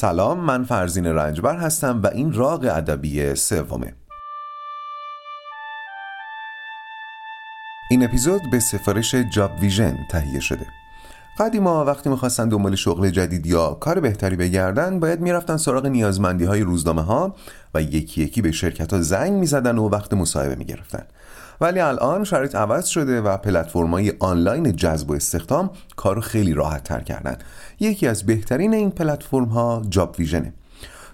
سلام من فرزین رنجبر هستم و این راق ادبی سومه. این اپیزود به سفارش جاب ویژن تهیه شده. قدیما وقتی می‌خواستن دنبال شغل جدید یا کار بهتری بگردن باید می‌رفتن سراغ نیازمندی های روزنامه ها و یکی یکی به شرکت ها زنگ می‌زدن و وقت مصاحبه می‌گرفتن. ولی الان شرایط عوض شده و پلتفرم‌های آنلاین جذب و استخدام کارو خیلی راحت تر کردن. یکی از بهترین این پلتفرم ها جاب ویژنه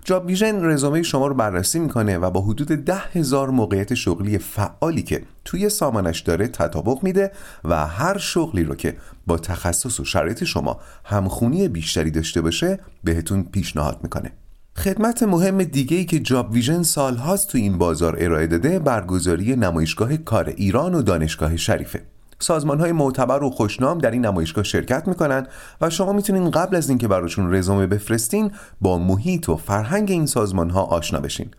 جاب ویژن رزومه شما رو بررسی می‌کنه و با حدود ده هزار موقعیت شغلی فعالی که توی سامانش داره تطابق میده و هر شغلی رو که با تخصص و شرایط شما همخونی بیشتری داشته باشه بهتون پیشنهاد می‌کنه. خدمت مهم دیگه ای که جاب ویژن سالهاست تو این بازار ارائه داده برگزاری نمایشگاه کار ایران و دانشگاه شریفه. سازمان های معتبر و خوشنام در این نمایشگاه شرکت می‌کنن و شما می‌تونین قبل از اینکه براشون رزومه بفرستین با محیط و فرهنگ این سازمان ها آشنا بشین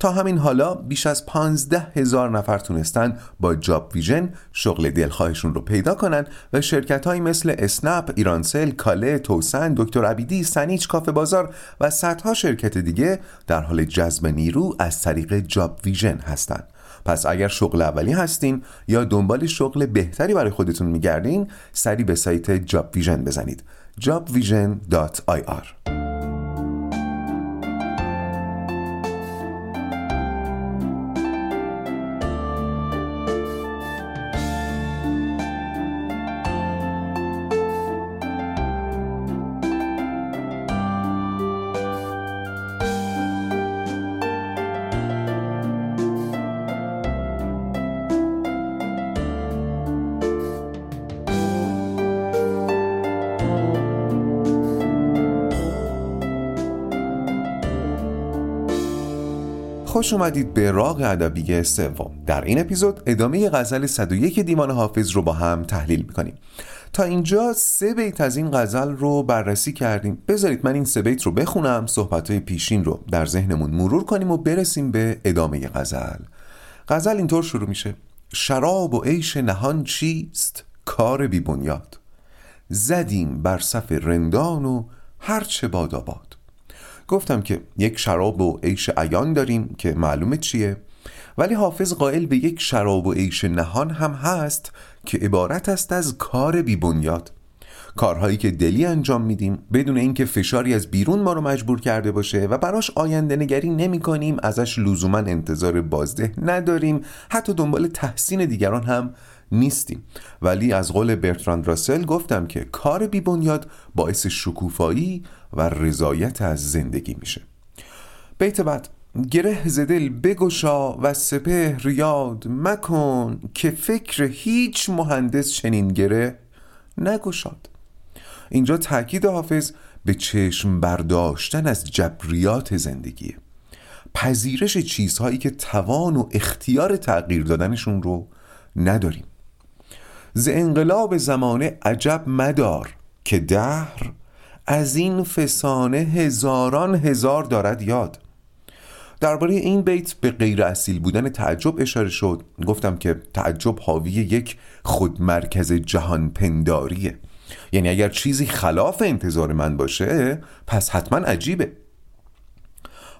تا همین حالا بیش از 15 هزار نفر تونستن با جاب ویژن شغل دلخواهشون رو پیدا کنن و شرکت های مثل اسنپ، ایرانسل، کاله، توسن، دکتر عبیدی، سن ایچ، کافه بازار و صدها شرکت دیگه در حال جذب نیرو از طریق جاب ویژن هستند. پس اگر شغل اولی هستین یا دنبال شغل بهتری برای خودتون میگردین سری به سایت جاب ویژن بزنید. jobvision.ir خوش اومدید به راق ادبی سوم. در این اپیزود ادامه غزل 101 دیوان حافظ رو با هم تحلیل می‌کنیم. تا اینجا سه بیت از این غزل رو بررسی کردیم. بذارید من این سه بیت رو بخونم صحبت پیشین رو در ذهنمون مرور کنیم و برسیم به ادامه غزل. غزل اینطور شروع میشه. شراب و عیش نهان چیست؟ کار بی بنیاد. زدیم بر صف رندان و هرچه باد آباد. گفتم که یک شراب و عیش عیان داریم که معلومه چیه. ولی حافظ قائل به یک شراب و عیش نهان هم هست که عبارت است از کار بی بنیاد. کارهایی که دلی انجام میدیم بدون اینکه فشاری از بیرون ما رو مجبور کرده باشه و براش آینده نگری نمی کنیم ازش لزوما انتظار بازده نداریم. حتی دنبال تحسین دیگران هم نیستیم. ولی از قول برتراند راسل گفتم که کار بی بنیاد باعث شکوفایی و رضایت از زندگی میشه. بیت بعد گره زدل بگشا و سپه ریاد مکن که فکر هیچ مهندس چنین گره نگشاد. اینجا تاکید حافظ به چشم برداشتن از جبریات زندگیه. پذیرش چیزهایی که توان و اختیار تغییر دادنشون رو نداریم. ز انقلاب زمانه عجب مدار که دهر از این فسانه هزاران هزار دارد یاد. درباره این بیت به غیر اصیل بودن تعجب اشاره شد. گفتم که تعجب حاوی یک خودمرکز جهان پنداریه یعنی اگر چیزی خلاف انتظار من باشه پس حتما عجیبه.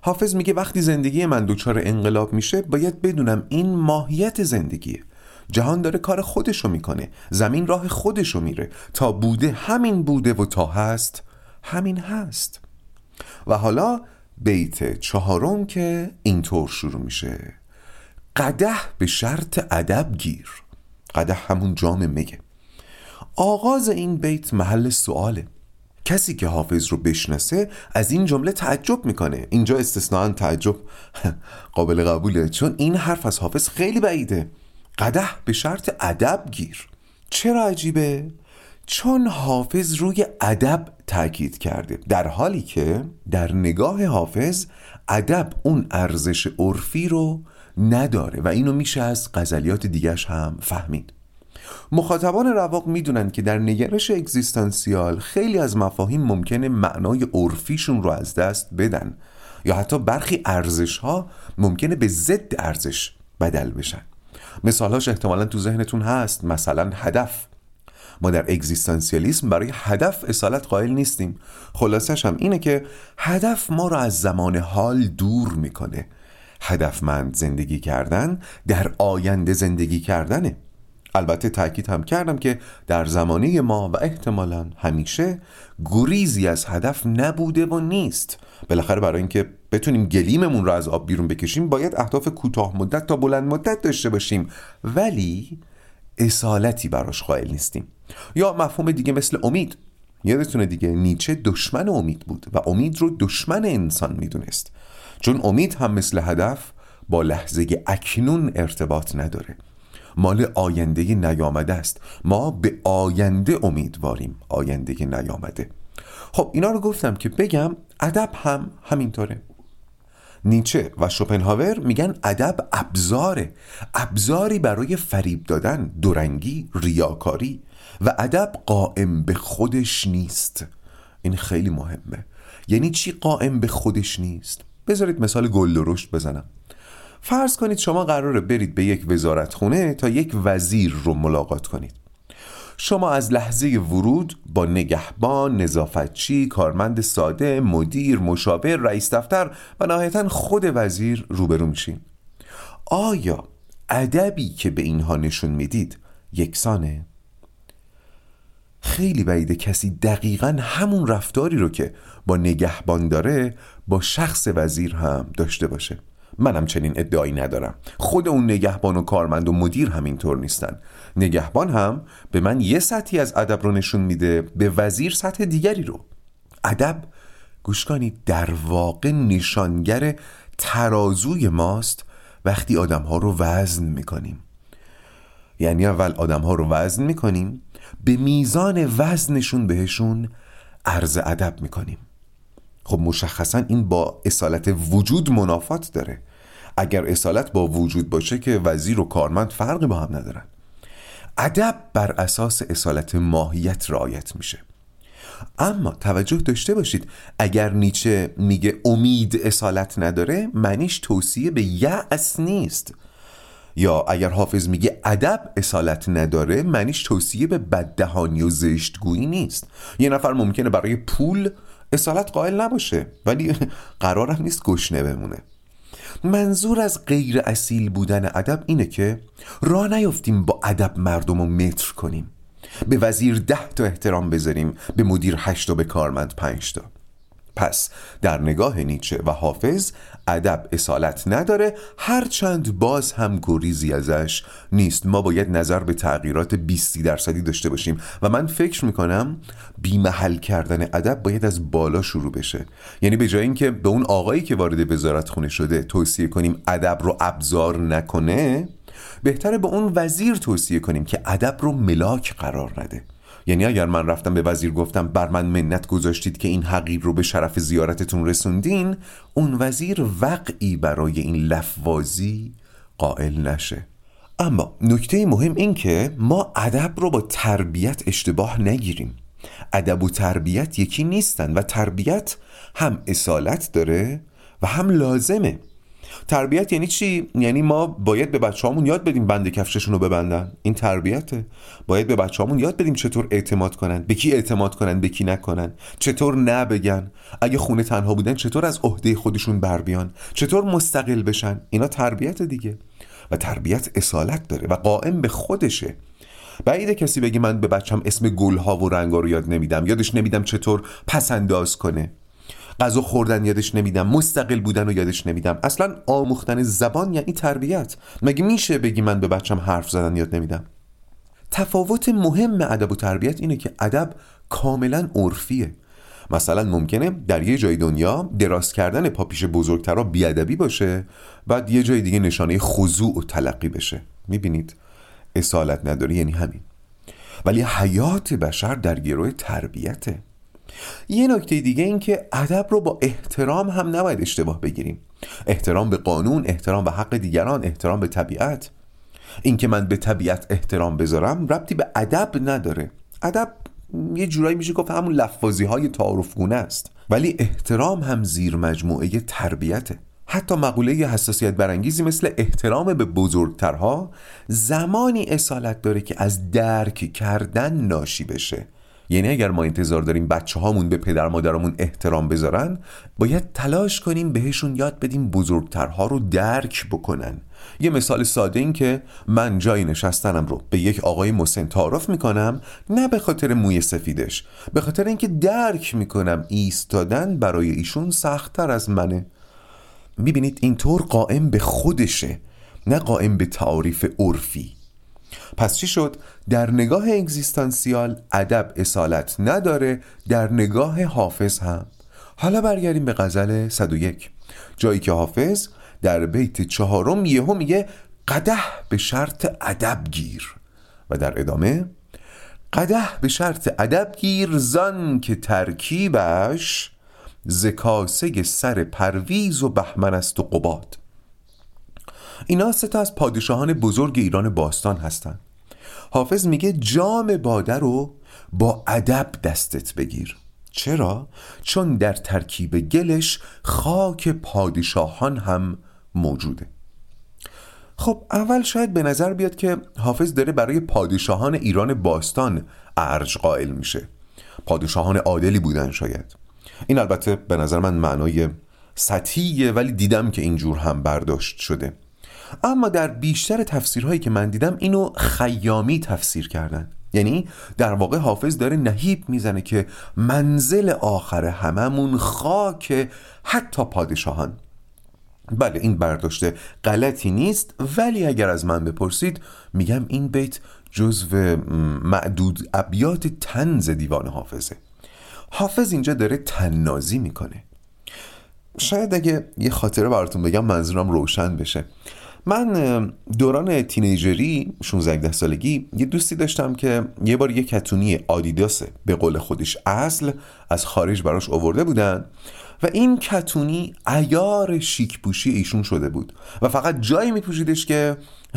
حافظ میگه وقتی زندگی من دچار انقلاب میشه باید بدونم این ماهیت زندگیه. جهان داره کار خودشو می‌کنه زمین راه خودشو میره. تا بوده همین بوده و تا هست همین هست. و حالا بیت چهارم که اینطور شروع میشه. قده به شرط ادب گیر. قده همون جام میگه. آغاز این بیت محل سواله. کسی که حافظ رو بشناسه از این جمله تعجب می‌کنه. اینجا استثنان تعجب قابل قبوله چون این حرف از حافظ خیلی بعیده. قده به شرط ادب گیر. چرا عجیبه؟ چون حافظ روی ادب تاکید کرده. در حالی که در نگاه حافظ ادب اون ارزش عرفی رو نداره و اینو میشه از غزلیات دیگش هم فهمید. مخاطبان رواق می‌دونن که در نگرش اگزیستانسیال خیلی از مفاهیم ممکنه معنای عرفیشون رو از دست بدن یا حتی برخی ارزش ها ممکنه به ضد ارزش بدل بشن. مثالهاش احتمالا تو ذهنتون هست مثلا هدف. ما در اگزیستانسیالیسم برای هدف اصالت قائل نیستیم. خلاصش هم اینه که هدف ما رو از زمان حال دور می‌کنه. هدفمند زندگی کردن در آینده زندگی کردنه. البته تاکید هم کردم که در زمانه ما و احتمالا همیشه گریزی از هدف نبوده و نیست. بالاخره برای اینکه بتونیم گلیممون رو از آب بیرون بکشیم باید اهداف کوتاه مدت تا بلند مدت داشته باشیم. ولی اصالتی براش قائل نیستیم. یا مفهوم دیگه مثل امید. یادتونه دیگه نیچه دشمن امید بود و امید رو دشمن انسان می‌دونست. چون امید هم مثل هدف با لحظه اکنون ارتباط نداره. مال آینده نیامده است. ما به آینده امیدواریم. آینده نیامده. خب اینا رو گفتم که بگم ادب هم همینطوره. نیچه و شوپنهاور میگن ادب ابزاره. ابزاری برای فریب دادن دورنگی ریاکاری. و ادب قائم به خودش نیست. این خیلی مهمه. یعنی چی قائم به خودش نیست؟ بذارید مثال گل رشد بزنم. فرض کنید شما قراره برید به یک وزارت خونه تا یک وزیر رو ملاقات کنید. شما از لحظه ورود با نگهبان، نظافتچی، کارمند ساده، مدیر، مشاور، رئیس دفتر و نهایتا خود وزیر روبرو میشین. آیا ادبی که به اینها نشون می‌دید یکسانه؟ خیلی بعیده کسی دقیقا همون رفتاری رو که با نگهبان داره با شخص وزیر هم داشته باشه. منم چنین ادعایی ندارم. خود اون نگهبان و کارمند و مدیر همینطور نیستن. نگهبان هم به من یه سطحی از ادب رو نشون میده به وزیر سطح دیگری رو. ادب گوش کنید در واقع نشانگر ترازوی ماست وقتی آدم ها رو وزن می‌کنیم. یعنی اول آدم ها رو وزن می‌کنیم به میزان وزنشون بهشون عرض ادب می‌کنیم. خب مشخصا این با اصالت وجود منافات داره. اگر اصالت با وجود باشه که وزیر و کارمند فرقی با هم ندارن. ادب بر اساس اصالت ماهیت رعایت میشه. اما توجه داشته باشید اگر نیچه میگه امید اصالت نداره معنیش توصیه به یأس نیست. یا اگر حافظ میگه ادب اصالت نداره معنیش توصیه به بددهانی و زشتگویی نیست. یه نفر ممکنه برای پول اصالت قائل نباشه ولی قرارم نیست گشنه بمونه. منظور از غیر اصیل بودن ادب اینه که راه نیفتیم با ادب مردم رو متر کنیم. به وزیر ده تا احترام بذاریم به مدیر هشت و به کارمند پنج تا. پس در نگاه نیچه و حافظ ادب اصالت نداره هرچند باز هم گریزی ازش نیست. ما باید نظر به تغییرات 20 درصدی داشته باشیم و من فکر می‌کنم بیمحل کردن ادب باید از بالا شروع بشه. یعنی به جای اینکه به اون آقایی که وارد وزارت خونه شده توصیه کنیم ادب رو ابزار نکنه بهتره به اون وزیر توصیه کنیم که ادب رو ملاک قرار نده. یعنی اگر من رفتم به وزیر گفتم بر من منت گذاشتید که این حقیر رو به شرف زیارتتون رسوندین اون وزیر وقعی برای این لفوازی قائل نشه. اما نکته مهم این که ما ادب رو با تربیت اشتباه نگیریم. ادب و تربیت یکی نیستن و تربیت هم اصالت داره و هم لازمه. تربیت یعنی چی؟ یعنی ما باید به بچه‌هامون یاد بدیم بند کفششون رو ببندن. این تربیته باید به بچه‌هامون یاد بدیم چطور اعتماد کنن. به کی اعتماد کنن به کی نکنن. چطور نبگن. اگه خونه تنها بودن چطور از عهده خودشون بر بیان؟ چطور مستقل بشن؟ اینا تربیت دیگه. و تربیت اصالت داره و قائم به خودشه. بعیده کسی بگی من به بچم اسم گلها و رنگا رو یاد نمیدم. یادش نمیدم چطور پس انداز کنه. غذا خوردن یادش نمیدم مستقل بودن رو یادش نمیدم. اصلا آموختن زبان یعنی تربیت. مگه میشه بگی من به بچم حرف زدن یاد نمیدم؟ تفاوت مهم ادب و تربیت اینه که ادب کاملا عرفیه. مثلا ممکنه در یه جای دنیا دراز کردن پا پیش بزرگترا بیادبی باشه بعد یه جای دیگه نشانه خضوع و تلقی بشه. می‌بینید؟ اصالت نداره یعنی همین. ولی حیات بشر در گروه تربیته. یه نکته دیگه این که ادب رو با احترام هم نباید اشتباه بگیریم. احترام به قانون احترام به حق دیگران احترام به طبیعت. اینکه من به طبیعت احترام بذارم ربطی به ادب نداره. ادب یه جورایی میشه گفت همون لفظی های تعارفگونه است. ولی احترام هم زیر مجموعه تربیته. حتی مقوله حساسیت برانگیزی مثل احترام به بزرگترها زمانی اصالت داره که از درک کردن ناشی بشه. یعنی اگر ما انتظار داریم بچه هامون به پدر مادرمون احترام بذارن باید تلاش کنیم بهشون یاد بدیم بزرگترها رو درک بکنن. یه مثال ساده این که من جای نشستنم رو به یک آقای مسن تعارف می‌کنم نه به خاطر موی سفیدش به خاطر اینکه درک می‌کنم ایستادن برای ایشون سختتر از منه. می‌بینید اینطور قائم به خودشه نه قائم به تعاریف عرفی. پس چی شد؟ در نگاه اگزیستانسیال ادب اصالت نداره در نگاه حافظ هم. حالا برگردیم به غزل 101 جایی که حافظ در بیت چهارم یهو میگه قده به شرط ادب گیر. و در ادامه قده به شرط ادب گیر زن که ترکیبش زکاسه سر پرویز و بهمن است و قباد. اینا سه از پادشاهان بزرگ ایران باستان هستند حافظ میگه جام باده رو با ادب دستت بگیر. چرا؟ چون در ترکیب گلش خاک پادشاهان هم موجوده. خب اول شاید به نظر بیاد که حافظ داره برای پادشاهان ایران باستان ارج قائل میشه. پادشاهان عادلی بودن شاید. این البته به نظر من معنای سطحیه ولی دیدم که اینجور هم برداشت شده. اما در بیشتر تفسیرهایی که من دیدم اینو خیامی تفسیر کردن. یعنی در واقع حافظ داره نهیب می‌زنه که منزل آخر هممون خاک حتی پادشاهان. بله این برداشته غلطی نیست ولی اگر از من بپرسید میگم این بیت جزو معدود ابیات تنز دیوان حافظه. حافظ اینجا داره تننازی می‌کنه. شاید اگه یه خاطره براتون بگم منظورم روشن بشه. من دوران تینیجری 16 سالگی یه دوستی داشتم که یه بار یه کتونی آدیداس به قول خودش اصل از خارج براش آورده بودن و این کتونی ایار شیک پوشی ایشون شده بود و فقط جایی میپوشیدش که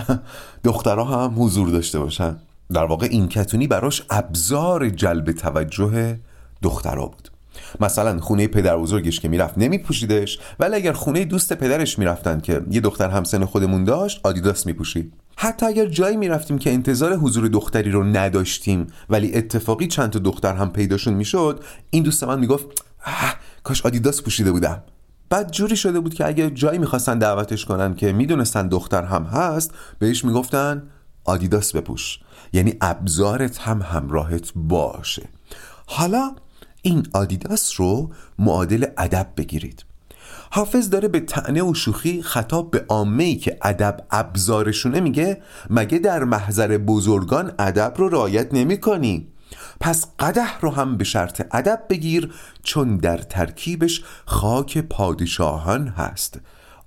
دخترها هم حضور داشته باشن. در واقع این کتونی براش ابزار جلب توجه دخترها بود. مثلا خونه پدر بزرگش که می‌رفت نمیپوشیدش ولی اگر خونه دوست پدرش می‌رفتن که یه دختر همسن خودمون داشت آدیداس میپوشید. حتی اگر جایی می‌رفتیم که انتظار حضور دختری رو نداشتیم ولی اتفاقی چند تا دختر هم پیداشون می‌شد این دوست من می‌گفت کاش آدیداس پوشیده بودم. بعد جوری شده بود که اگر جایی می‌خواستن دعوتش کنن که می‌دونستن دختر هم هست بهش می‌گفتن آدیداس بپوش. یعنی ابزارت هم همراهت باشه. حالا این آدیداس رو معادل ادب بگیرید حافظ داره به تعنه و شوخی خطاب به عامه ای که ادب ابزارشونه میگه مگه در محضر بزرگان ادب رو رعایت نمی کنی؟ پس قده رو هم به شرط ادب بگیر چون در ترکیبش خاک پادشاهان هست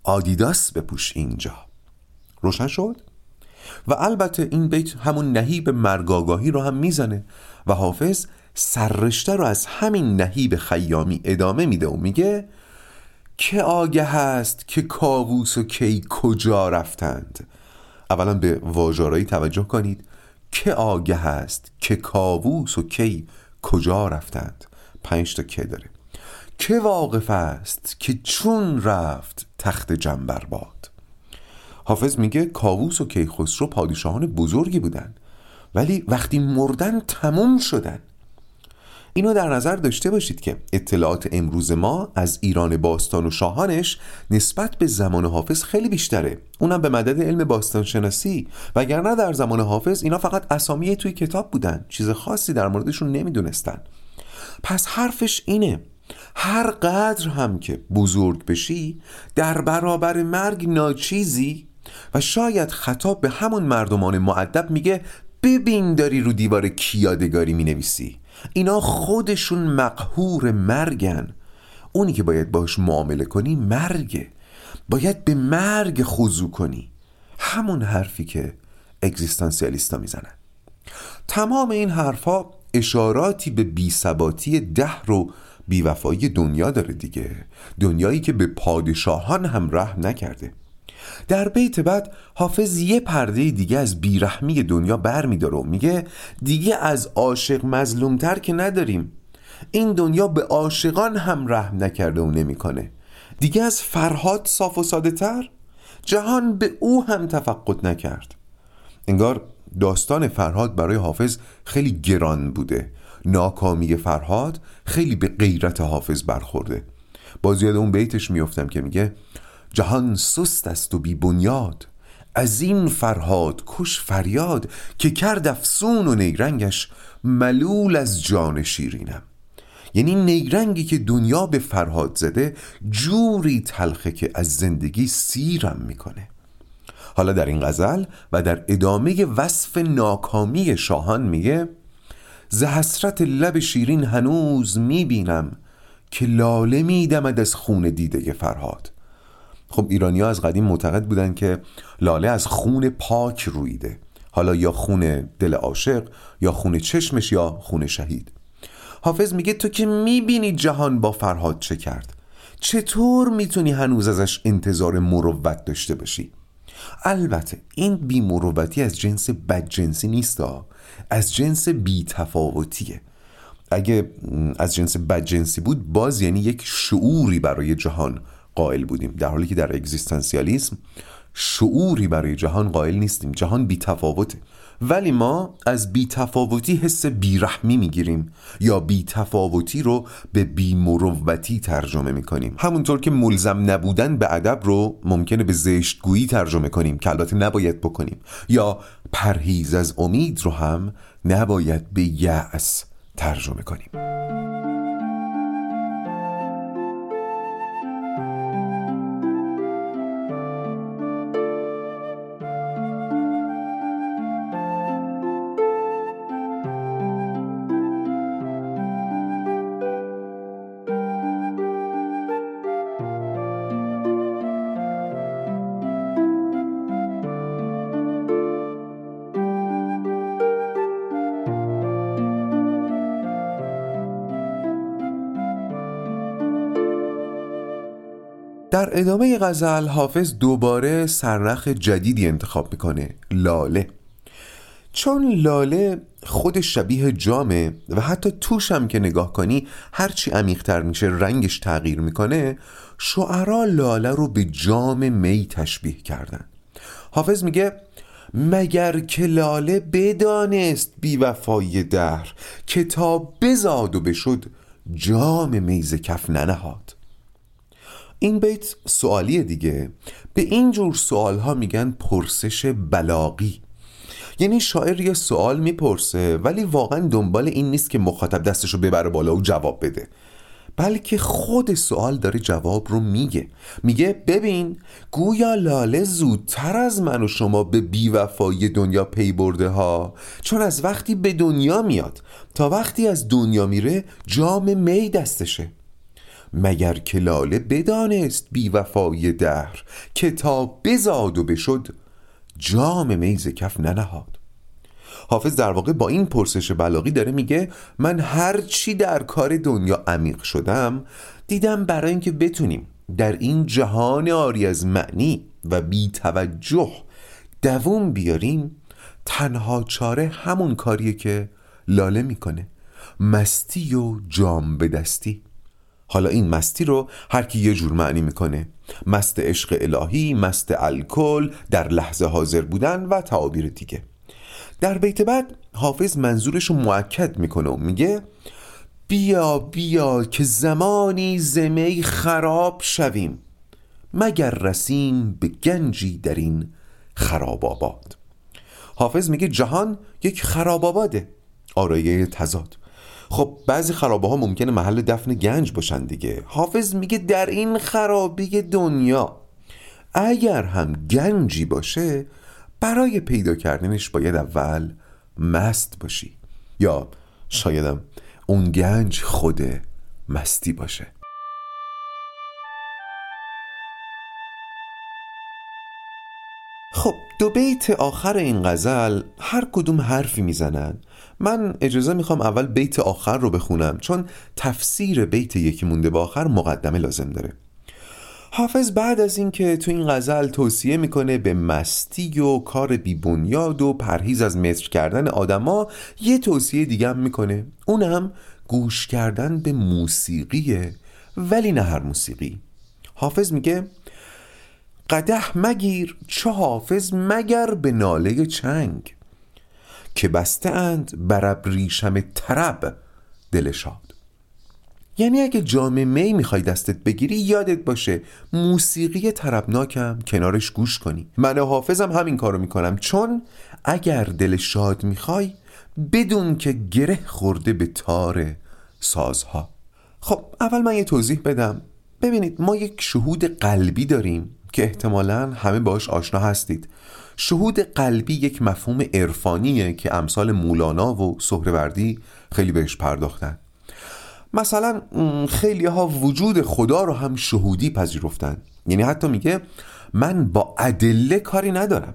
آدیداس بپوش اینجا روشن شد؟ و البته این بیت همون نهیب مرگاگاهی رو هم می‌زنه و حافظ سررشته رو از همین نهیب خیامی ادامه میده و میگه که آگه هست که کاووس و کی کجا رفتند. اولا به واژارایی توجه کنید. که آگه هست که کاووس و کی کجا رفتند. پنج تا که داره. که واقف است که چون رفت تخت جنبر باد. حافظ میگه کاووس و کیخسرو پادشاهان بزرگی بودن ولی وقتی مردن تموم شدن اینو در نظر داشته باشید که اطلاعات امروز ما از ایران باستان و شاهانش نسبت به زمان حافظ خیلی بیشتره. اونم به مدد علم باستان شناسی وگرنه در زمان حافظ اینا فقط اسامی توی کتاب بودن. چیز خاصی در موردشون نمی‌دونستن. پس حرفش اینه. هر قدر هم که بزرگ بشی در برابر مرگ ناچیزی و شاید خطاب به همون مردمان معدب میگه ببین داری رو دیوار کیادگاری می نویسی اینا خودشون مقهور مرگن. اونی که باید باش معامله کنی مرگه. باید به مرگ خضوع کنی. همون حرفی که اگزیستانسیالیستا می‌زنن. تمام این حرفها اشاراتی به بیثباتی ده رو بیوفایی دنیا داره دیگه. دنیایی که به پادشاهان هم رحم نکرده. در بیت بعد حافظ یه پرده دیگه از بیرحمی دنیا بر میداره و میگه دیگه از عاشق مظلومتر که نداریم. این دنیا به عاشقان هم رحم نکرده و نمی‌کنه. دیگه از فرهاد صاف و ساده تر؟ جهان به او هم تفقد نکرد. انگار داستان فرهاد برای حافظ خیلی گران بوده. ناکامی فرهاد خیلی به غیرت حافظ برخورده. باز یاد اون بیتش میفتم که میگه جهان سست است و بی بنیاد. از این فرهاد کش فریاد که کرد افسون و نیرنگش ملول از جان شیرینم. یعنی نیرنگی که دنیا به فرهاد زده جوری تلخه که از زندگی سیرم می‌کنه. حالا در این غزل و در ادامه وصف ناکامی شاهان میگه ز حسرت لب شیرین هنوز می‌بینم که لاله میدمد از خون دیده فرهاد. خب ایرانی ها از قدیم معتقد بودن که لاله از خون پاک رویده. حالا یا خون دل عاشق یا خون چشمش یا خون شهید. حافظ میگه تو که می‌بینی جهان با فرهاد چه کرد؟ چطور می‌تونی هنوز ازش انتظار مروت داشته باشی؟ البته این بی از جنس بدجنسی نیست از جنس بی تفاوتیه اگه از جنس بدجنسی بود باز یعنی یک شعوری برای جهان قائل بودیم در حالی که در اگزیستانسیالیسم شعوری برای جهان قائل نیستیم. جهان بی تفاوته ولی ما از بیتفاوتی حس بیرحمی می‌گیریم یا بیتفاوتی رو به بیمروتی ترجمه می‌کنیم. همونطور که ملزم نبودن به ادب رو ممکنه به زشتگویی ترجمه کنیم که البته نباید بکنیم. یا پرهیز از امید رو هم نباید به یأس ترجمه کنیم. در ادامه غزل حافظ دوباره سرنخ جدیدی انتخاب می‌کنه لاله. چون لاله خود شبیه جامه و حتی توش هم که نگاه کنی هرچی عمیقتر میشه رنگش تغییر می‌کنه شعرا لاله رو به جام می تشبیه کردن. حافظ میگه مگر که لاله بدانست بی وفای در کتاب بزاد و بشد جام میز کف ننهاد. این بیت سوالیه دیگه. به این جور سوال ها میگن پرسش بلاغی. یعنی شاعر یه سوال می‌پرسه ولی واقعا دنبال این نیست که مخاطب دستشو ببره بالا و جواب بده. بلکه خود سوال داره جواب رو میگه. میگه ببین گویا لاله زودتر از من و شما به بیوفایی دنیا پی برده ها چون از وقتی به دنیا میاد تا وقتی از دنیا میره جام می دستشه. مگر که لاله بدانست بی وفای دهر کتاب بزاد و بشد جام میز کف ننهاد. حافظ در واقع با این پرسش بلاغی داره میگه من هر چی در کار دنیا عمیق شدم دیدم برای اینکه بتونیم در این جهان آری از معنی و بی توجه دووم بیاریم تنها چاره همون کاریه که لاله می‌کنه. مستی و جام به دستی. حالا این مستی رو هر کی یه جور معنی می‌کنه. مست عشق الهی مست الکل در لحظه حاضر بودن و تعابیر دیگه. در بیت بعد حافظ منظورش رو معکد می‌کنه و میگه بیا بیا که زمانی زمی خراب شویم مگر رسیم به گنجی در این خراب آباد. حافظ میگه جهان یک خراب آباده. آرایه تزاد خب بعضی خرابه ها ممکنه محل دفن گنج باشن دیگه. حافظ میگه در این خرابه دنیا اگر هم گنجی باشه برای پیدا کردنش باید اول مست باشی. یا شایدم اون گنج خود مستی باشه. خب دو بیت آخر این غزل هر کدوم حرفی می‌زنن. من اجازه می‌خوام اول بیت آخر رو بخونم چون تفسیر بیت یکی مونده با آخر مقدمه لازم داره. حافظ بعد از اینکه تو این غزل توصیه می‌کنه به مستی و کار بی بنیاد و پرهیز از مصر کردن آدما یه توصیه دیگه هم می‌کنه. اونم گوش کردن به موسیقیه ولی نه هر موسیقی. حافظ میگه قده مگیر چه حافظ مگر به ناله چنگ؟ که بسته اند بر ریشم طرب دل شاد. یعنی اگه جام می می‌خوای دستت بگیری یادت باشه موسیقی طربناکم کنارش گوش کنی. من حافظم همین کارو می‌کنم. چون اگر دل شاد می‌خوای بدون که گره خورده به تار سازها. خب اول من یه توضیح بدم. ببینید ما یک شهود قلبی داریم. که احتمالا همه باش آشنا هستید. شهود قلبی یک مفهوم عرفانیه که امثال مولانا و سهروردی خیلی بهش پرداختن. مثلا خیلی ها وجود خدا رو هم شهودی پذیرفتن. یعنی حتی میگه من با ادله کاری ندارم.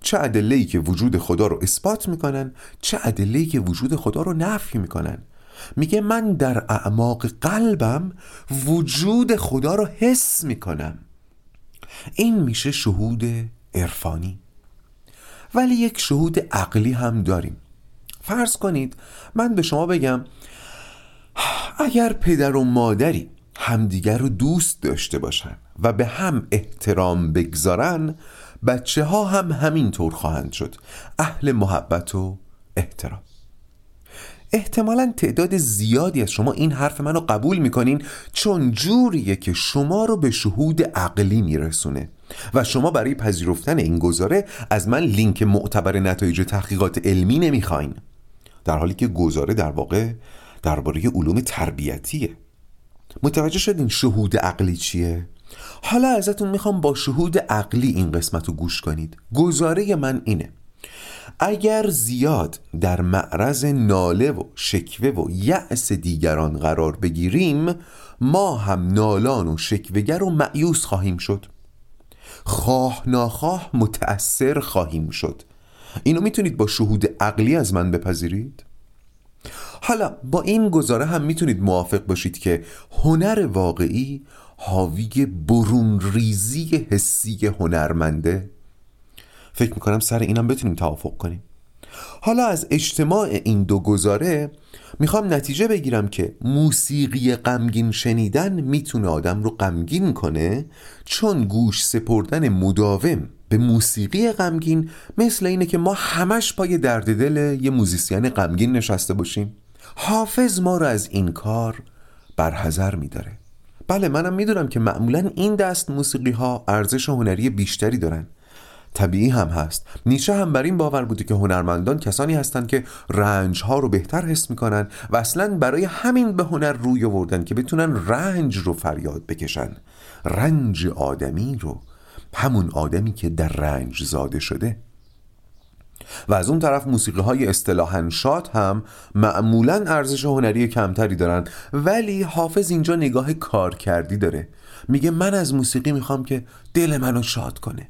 چه ادله که وجود خدا رو اثبات می‌کنن چه ادله که وجود خدا رو نفی می‌کنن. میگه من در اعماق قلبم وجود خدا رو حس می‌کنم. این میشه شهود عرفانی. ولی یک شهود عقلی هم داریم. فرض کنید من به شما بگم اگر پدر و مادری همدیگر رو دوست داشته باشن و به هم احترام بگذارن بچه ها هم همینطور خواهند شد. اهل محبت و احترام. احتمالا تعداد زیادی از شما این حرف منو قبول می‌کنین چون جوریه که شما رو به شهود عقلی میرسونه. و شما برای پذیرفتن این گزاره از من لینک معتبر نتایج تحقیقات علمی نمی‌خواین. در حالی که گزاره در واقع درباره علوم تربیتیه. متوجه شدین شهود عقلی چیه؟ حالا ازتون می‌خوام با شهود عقلی این قسمت رو گوش کنید. گزاره من اینه. اگر زیاد در معرض ناله و شکوه و یأس دیگران قرار بگیریم ما هم نالان و شکوهگر و معیوس خواهیم شد خواه ناخواه متأثر خواهیم شد اینو می‌تونید با شهود عقلی از من بپذیرید؟ حالا با این گزاره هم می‌تونید موافق باشید که هنر واقعی حاوی برون ریزی حسی هنرمنده فکر می‌کنم سر اینم بتونیم توافق کنیم. حالا از اجتماع این دو گزاره می‌خوام نتیجه بگیرم که موسیقی غمگین شنیدن می‌تونه آدم رو غمگین کنه چون گوش سپردن مداوم به موسیقی غمگین مثل اینه که ما همش پای درد دل یه موزیسین غمگین نشسته باشیم. حافظ ما رو از این کار برحضر میداره. بله منم می‌دونم که معمولا این دست موسیقی ها ارزش هنری بیشتری دارن. طبیعی هم هست. نیچه هم بر این باور بوده که هنرمندان کسانی هستند که رنج ها رو بهتر حس می‌کنن و اصلا برای همین به هنر روی آوردن که بتونن رنج رو فریاد بکشن. رنج آدمی رو همون آدمی که در رنج زاده شده. و از اون طرف موسیقی های اصطلاحا شاد هم معمولا ارزش هنری کمتری دارن ولی حافظ اینجا نگاه کار کردی داره. میگه من از موسیقی می‌خوام که دل منو شاد کنه.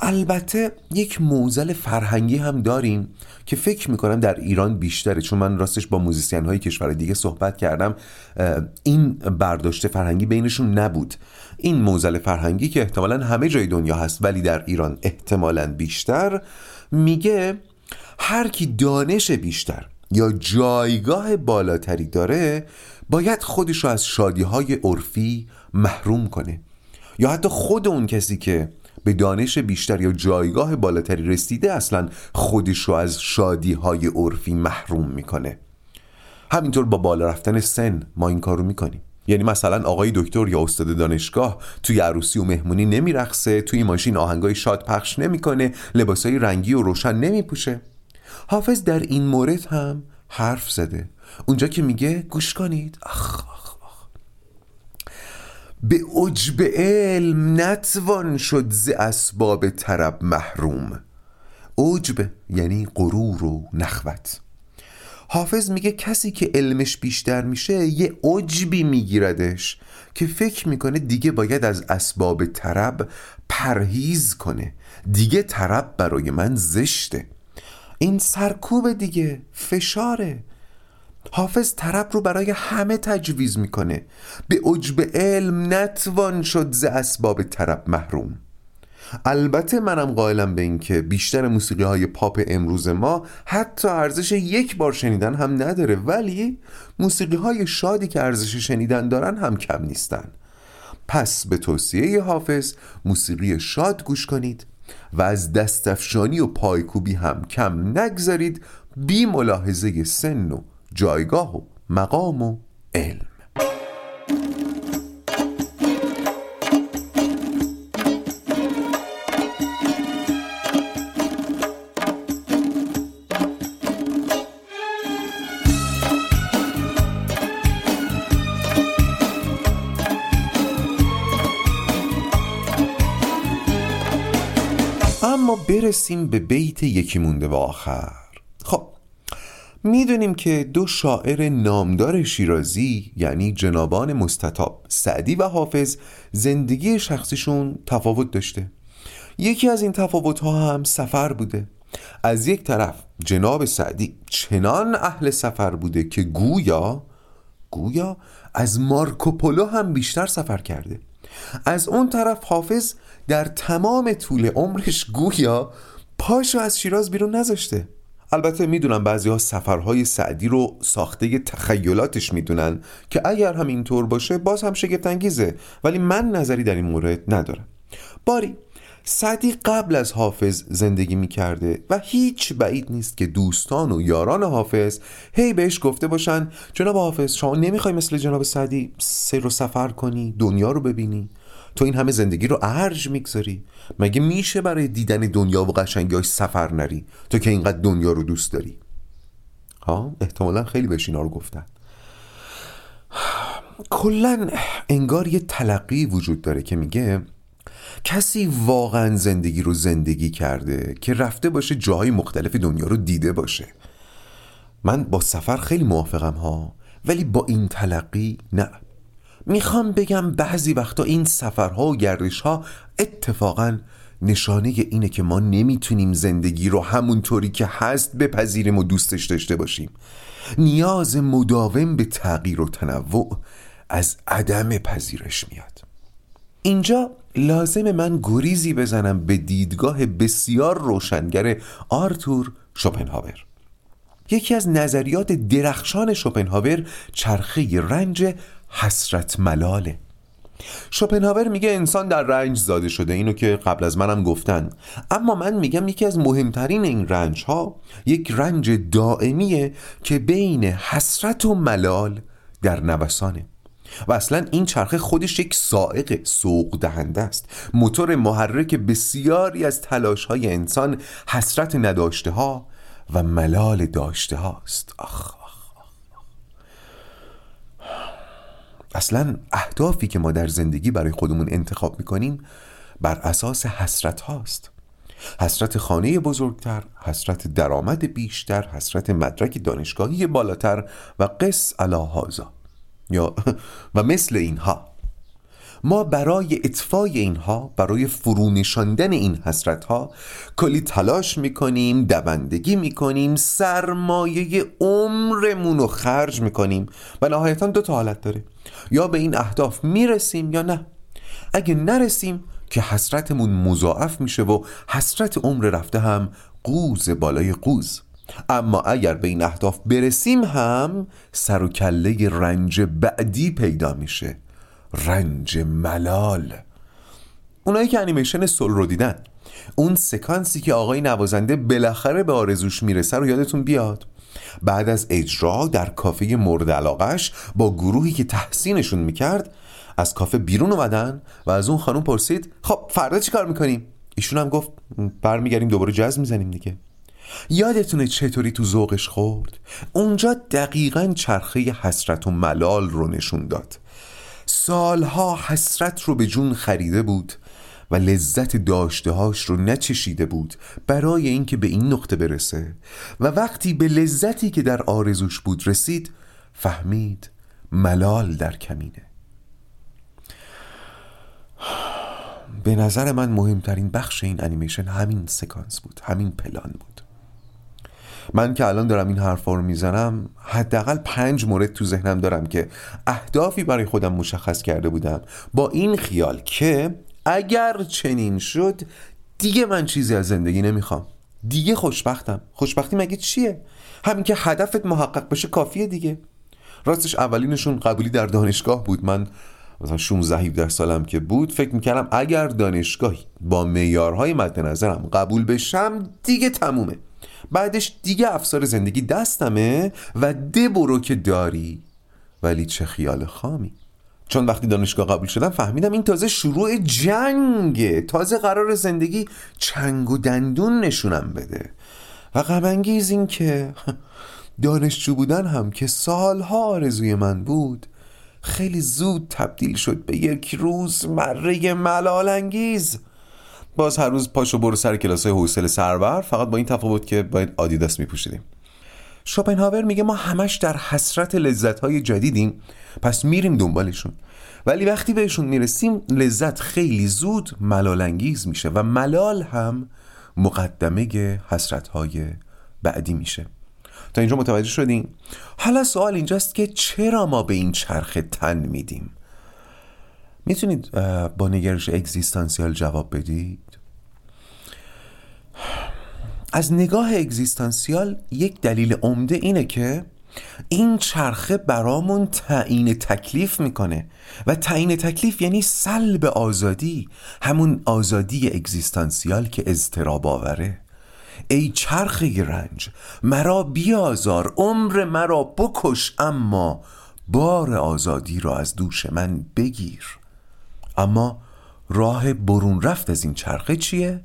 البته یک موزل فرهنگی هم داریم که فکر می‌کنم در ایران بیشتره چون من راستش با موزیسین های کشور دیگه صحبت کردم این برداشت فرهنگی بینشون نبود. این موزل فرهنگی که احتمالا همه جای دنیا هست ولی در ایران احتمالا بیشتر میگه هر کی دانش بیشتر یا جایگاه بالاتری داره باید خودش رو از شادی های عرفی محروم کنه یا حتی خود اون کسی که به دانش بیشتر یا جایگاه بالاتری رسیده اصلا خودش رو از شادی های عرفی محروم می‌کنه. همینطور با بالا رفتن سن ما این کارو می‌کنیم. یعنی مثلا آقای دکتر یا استاد دانشگاه توی عروسی و مهمونی نمیرقصه توی ماشین آهنگای شاد پخش نمی‌کنه لباسای رنگی و روشن نمیپوشه. حافظ در این مورد هم حرف زده. اونجا که میگه گوش کنید. آخ. به عجب علم نتوان شد ز اسباب طرب محروم. عجب یعنی غرور و نخوت. حافظ میگه کسی که علمش بیشتر میشه یه عجبی میگیردش که فکر می‌کنه دیگه باید از اسباب طرب پرهیز کنه. دیگه طرب برای من زشته. این سرکوب دیگه فشاره. حافظ طرب رو برای همه تجویز می‌کنه. به عجب علم نتوان شد ز اسباب طرب محروم. البته منم قائلم به این که بیشتر موسیقی های پاپ امروز ما حتی ارزش یک بار شنیدن هم نداره ولی موسیقی های شادی که ارزش شنیدن دارن هم کم نیستن. پس به توصیه حافظ موسیقی شاد گوش کنید و از دستفشانی و پایکوبی هم کم نگذارید بی ملاحظه سن و جایگاه و مقام و علم. اما برسیم به بیت یکی مونده و آخر. می‌دونیم که دو شاعر نامدار شیرازی یعنی جنابان مستطاب سعدی و حافظ زندگی شخصیشون تفاوت داشته. یکی از این تفاوت ها هم سفر بوده. از یک طرف جناب سعدی چنان اهل سفر بوده که گویا گویا از مارکوپولو هم بیشتر سفر کرده. از اون طرف حافظ در تمام طول عمرش گویا پاشو از شیراز بیرون نذاشته. البته می‌دونم بعضی ها سفرهای سعدی رو ساخته تخیلاتش می‌دونن که اگر هم اینطور باشه باز هم شگفت انگیزه ولی من نظری در این مورد ندارم. باری سعدی قبل از حافظ زندگی می‌کرده و هیچ بعید نیست که دوستان و یاران حافظ هی بهش گفته باشن جناب حافظ شما نمی‌خوای مثل جناب سعدی سیر و سفر کنی دنیا رو ببینی؟ تو این همه زندگی رو ارج می‌گذاری. مگه میشه برای دیدن دنیا و قشنگیاش سفر نری؟ تو که اینقدر دنیا رو دوست داری. ها؟ احتمالا خیلی بهش اینا رو گفتن. کلا انگار یه تلقی وجود داره که میگه کسی واقعا زندگی رو زندگی کرده که رفته باشه جاهای مختلف دنیا رو دیده باشه. من با سفر خیلی موافقم ها ولی با این تلقی نه. می‌خوام بگم بعضی وقتا این سفرها و گردشها اتفاقا نشانه اینه که ما نمی‌تونیم زندگی رو همونطوری که هست بپذیریم و دوستش داشته باشیم. نیاز مداوم به تغییر و تنوع از عدم پذیرش میاد. اینجا لازم من گریزی بزنم به دیدگاه بسیار روشنگر آرتور شوپنهاور. یکی از نظریات درخشان شوپنهاور چرخه رنج حسرت ملاله. شوپنهاور میگه انسان در رنج زاده شده اینو که قبل از منم گفتن. اما من میگم یکی از مهمترین این رنج ها یک رنج دائمیه که بین حسرت و ملال در نوسانه. و اصلا این چرخه خودش یک سائق سوق دهنده است. موتور محرک بسیاری از تلاش های انسان حسرت نداشته ها و ملال داشته هاست آخ. اصلا اهدافی که ما در زندگی برای خودمون انتخاب می‌کنیم بر اساس حسرت هاست. حسرت خانه بزرگتر، حسرت درآمد بیشتر، حسرت مدرک دانشگاهی بالاتر و قص هازا یا و مثل اینها. ما برای اطفای اینها برای فرونشاندن این حسرت ها کلی تلاش می‌کنیم دوندگی می‌کنیم سرمایه عمرمون رو خرج می‌کنیم. و نهایتا دو تا حالت داره. یا به این اهداف می‌رسیم یا نه. اگه نرسیم که حسرتمون مضاعف میشه و حسرت عمر رفته هم قوز بالای قوز. اما اگر به این اهداف برسیم هم سر و کله رنج بعدی پیدا میشه. رنج ملال. اونایی که انیمیشن سول رو دیدن اون سکانسی که آقای نوازنده بالاخره به آرزوش می‌رسه رو یادتون بیاد. بعد از اجرا در کافه مورد علاقش با گروهی که تحسینشون می‌کرد از کافه بیرون اومدن و از اون خانم پرسید خب فردا چی کار می‌کنیم؟ ایشون هم گفت برمیگردیم دوباره جز می‌زنیم دیگه یادتونه چطوری تو ذوقش خورد؟ اونجا دقیقا چرخه حسرت و ملال رو نشون داد سالها حسرت رو به جون خریده بود و لذت داشتههاش رو نچشیده بود برای اینکه به این نقطه برسه. و وقتی به لذتی که در آرزوش بود رسید فهمید ملال در کمینه. به نظر من مهمترین بخش این انیمیشن همین سکانس بود همین پلان بود. من که الان دارم این حرفا رو می‌زنم حداقل پنج مورد تو ذهنم دارم که اهدافی برای خودم مشخص کرده بودم. با این خیال که اگر چنین شد دیگه من چیزی از زندگی نمی‌خوام. دیگه خوشبختم. خوشبختی مگه چیه؟ همین که هدفت محقق بشه کافیه دیگه. راستش اولینشون قبولی در دانشگاه بود. من مثلا 16 17 سالم که بود فکر می‌کردم اگر دانشگاهی با معیارهای مد نظرم قبول بشم دیگه تمومه. بعدش دیگه افسار زندگی دستمه و ده برو که داری ولی چه خیال خامی. چون وقتی دانشگاه قبول شدم فهمیدم این تازه شروع جنگه. تازه قرار زندگی چنگ و دندون نشونم بده. و غمانگیز این که دانشجو بودن هم که سالها آرزوی من بود خیلی زود تبدیل شد به یک روز مره ملال انگیز. باز هر روز پاشو برو سر کلاس های حوصله سربر فقط با این تفاوت که باید آدیداس میپوشیدیم. شوپنهاور میگه ما همش در حسرت لذت های جدیدیم پس میریم دنبالشون. ولی وقتی بهشون می‌رسیم لذت خیلی زود ملال انگیز میشه و ملال هم مقدمه حسرت های بعدی میشه. تا اینجا متوجه شدیم حالا سوال اینجاست که چرا ما به این چرخ تن میدیم؟ می‌تونید با نگرش اگزیستانسیال جواب بدید؟ از نگاه اگزیستانسیال یک دلیل عمده اینه که این چرخه برامون تعیین تکلیف می‌کنه. و تعیین تکلیف یعنی سلب آزادی همون آزادی اگزیستانسیال که اضطراب آوره. ای چرخه رنج مرا بیازار عمر مرا بکش اما بار آزادی را از دوش من بگیر. اما راه برون رفت از این چرخه چیه؟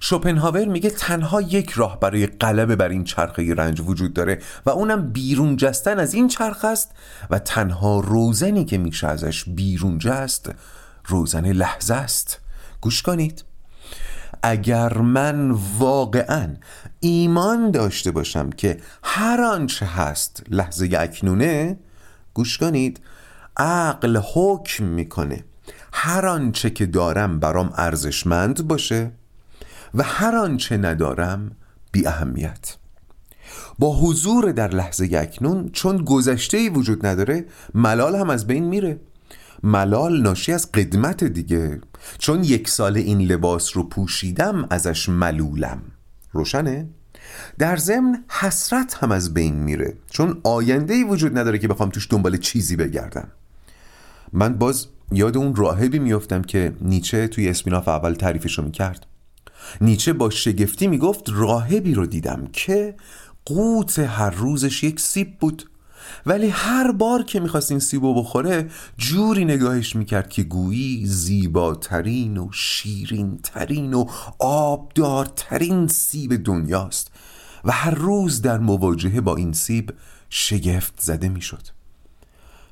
شوپنهاور میگه تنها یک راه برای غلبه بر این چرخه رنج وجود داره و اونم بیرون جستن از این چرخ است و تنها روزنی که میشه ازش بیرون جست روزن لحظه است. گوش کنید. اگر من واقعا ایمان داشته باشم که هر آنچه هست لحظه اکنونه گوش کنید. عقل حکم می‌کنه. هر آنچه که دارم برام ارزشمند باشه. و هر آنچه ندارم بی اهمیت. با حضور در لحظه اکنون چون گذشته وجود نداره ملال هم از بین میره. ملال ناشی از قدمت دیگه. چون یک سال این لباس رو پوشیدم ازش ملولم. روشنه؟ در ضمن حسرت هم از بین میره. چون آینده ای وجود نداره که بخوام توش دنبال چیزی بگردم. من باز یاد اون راهبی میفتم که نیچه توی اسپیناف اول تعریفش رو می‌کرد. نیچه با شگفتی می‌گفت راهبی رو دیدم که قوت هر روزش یک سیب بود. ولی هر بار که می‌خواست این سیبو بخوره جوری نگاهش می‌کرد که گویی زیباترین و شیرینترین و آبدارترین سیب دنیاست و هر روز در مواجهه با این سیب شگفت زده می‌شد.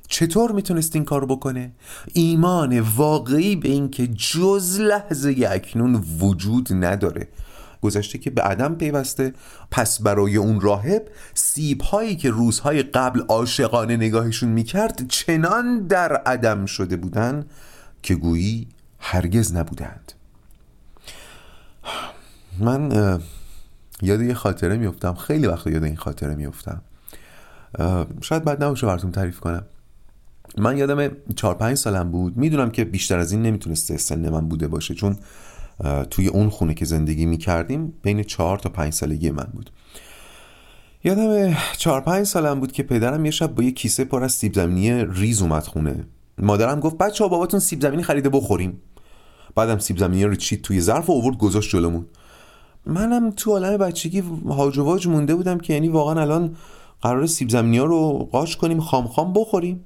چطور می‌تونست این کار بکنه؟ ایمان واقعی به اینکه جز لحظه اکنون وجود نداره. گذشته که به عدم پیوسته پس برای اون راهب سیب هایی که روزهای قبل عاشقانه نگاهشون می‌کرد چنان در عدم شده بودن که گویی هرگز نبودند. من یاد یه خاطره میفتم خیلی وقت یاد این خاطره میفتم شاید بعد نباشه براتون تعریف کنم. من یادم چهار پنج سالم بود. می‌دونم که بیشتر از این نمی‌تونسته سن من بوده باشه چون توی اون خونه که زندگی می کردیم بین چهار تا پنج سالگی من بود. یادم چهار پنج سالم بود که پدرم یه شب با یه کیسه پر از سیب زمینی ریز اومد خونه. مادرم گفت بچه ها باباتون سیب زمینی خریده بخوریم. بعدم سیب زمینی رو چید توی ظرف و آورد گذاشت جلومون منم تو عالم بچگی هاج و واج مونده بودم که یعنی واقعا الان قرار سیب زمینی ها رو قاش کنیم خام خام بخوریم.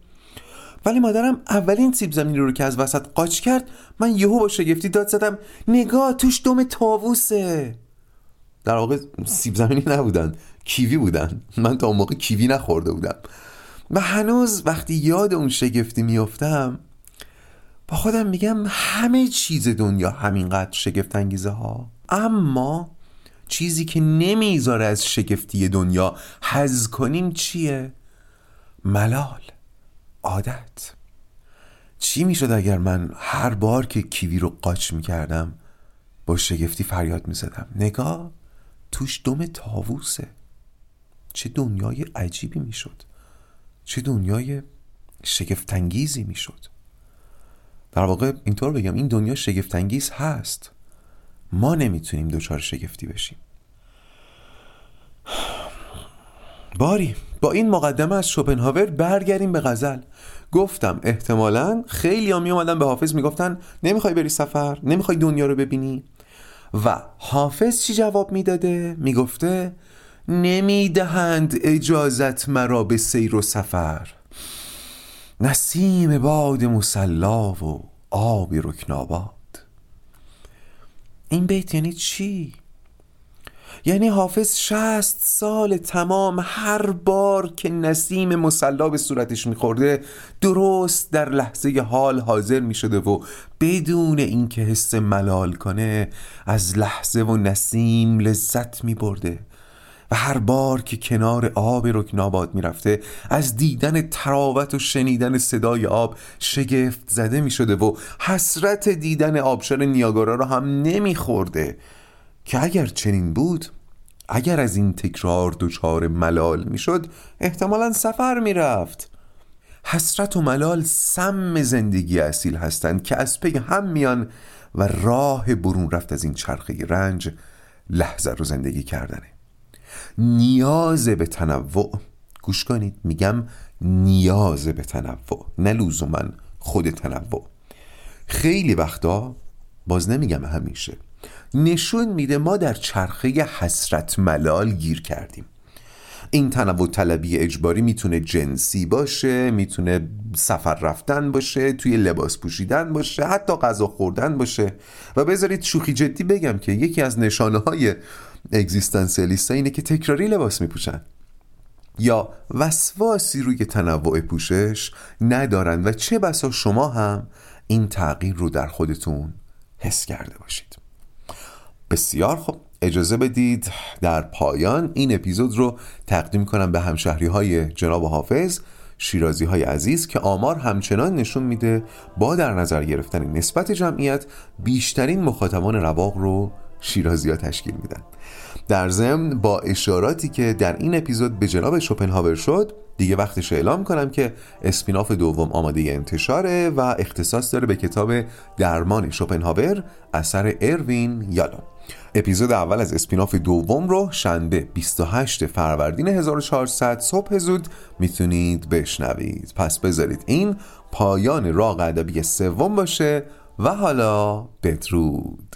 ولی مادرم اولین سیب زمینی رو که از وسط قاچ کرد من یهو با شگفتی داد زدم نگاه توش دم تاووسه در واقع سیب زمینی نبودن کیوی بودن. من تا اون موقع کیوی نخورده بودم. و هنوز وقتی یاد اون شگفتی میافتم با خودم میگم همه چیز دنیا همینقدر شگفت انگیزه ها اما چیزی که نمی‌ذاره از شگفتی دنیا حز کنیم چیه؟ ملال. عادت. چی می‌شد اگر من هر بار که کیوی رو قاچ می‌کردم با شگفتی فریاد می‌زدم؟ نگاه توش دم تاووسه چه دنیای عجیبی می‌شد. چه دنیای شگفتانگیزی می‌شد. در واقع اینطور بگم این دنیا شگفتانگیز هست. ما نمی‌تونیم دچار شگفتی بشیم. باری. با این مقدمه از شوپنهاور برگردیم به غزل. گفتم احتمالا خیلی می اومدن به حافظ می‌گفتن نمی‌خوای بری سفر نمی‌خوای دنیا رو ببینی. و حافظ چی جواب می‌داده؟ می‌گفته نمی‌دهند اجازت مرا به سیر و سفر. نسیم باد مسلا و آبی رکناباد این بیت یعنی چی؟ یعنی حافظ شست سال تمام هر بار که نسیم مسلا به صورتش میخورده درست در لحظه حال حاضر می‌شده و بدون اینکه حس ملال کنه از لحظه و نسیم لذت میبرده و هر بار که کنار آب رکناباد می‌رفته از دیدن تراوت و شنیدن صدای آب شگفت زده می‌شده و حسرت دیدن آبشار نیاگارا رو هم نمیخورده. که اگر چنین بود اگر از این تکرار دچار ملال می‌شد احتمالا سفر می‌رفت. حسرت و ملال سم زندگی اصیل هستند که از پی هم میان و راه برون رفت از این چرخه رنج لحظه رو زندگی کردنه. نیاز به تنوع گوش کنید میگم نیاز به تنوع نه من خود تنوع. خیلی وقتا باز نمیگم همیشه نشون میده ما در چرخه حسرت ملال گیر کردیم. این تنوع طلبی اجباری می‌تونه جنسی باشه می‌تونه سفر رفتن باشه توی لباس پوشیدن باشه حتی غذا خوردن باشه. و بذارید شوخی جدی بگم که یکی از نشانه های اگزیستانسیالیست اینه که تکراری لباس میپوشن. یا وسواسی روی تنوع پوشش ندارن و چه بسا شما هم این تغییر رو در خودتون حس کرده باشید. بسیار خوب اجازه بدید در پایان این اپیزود رو تقدیم کنم به همشهری های جناب حافظ شیرازی های عزیز که آمار همچنان نشون میده با در نظر گرفتن نسبت جمعیت بیشترین مخاطبان رواق رو شیرازی ها تشکیل میدن. در ضمن با اشاراتی که در این اپیزود به جناب شوپنهاور شد دیگه وقتش اعلام کنم که اسپیناف دوم آماده انتشاره و اختصاص داره به کتاب درمان شوپنهاور اثر اروین یالو اپیزود اول از اسپیناف دوم رو شنبه 28 فروردین 1400 صبح زود می‌تونید بشنوید. پس بذارید این پایان راق ادبی سوم باشه و حالا بدرود.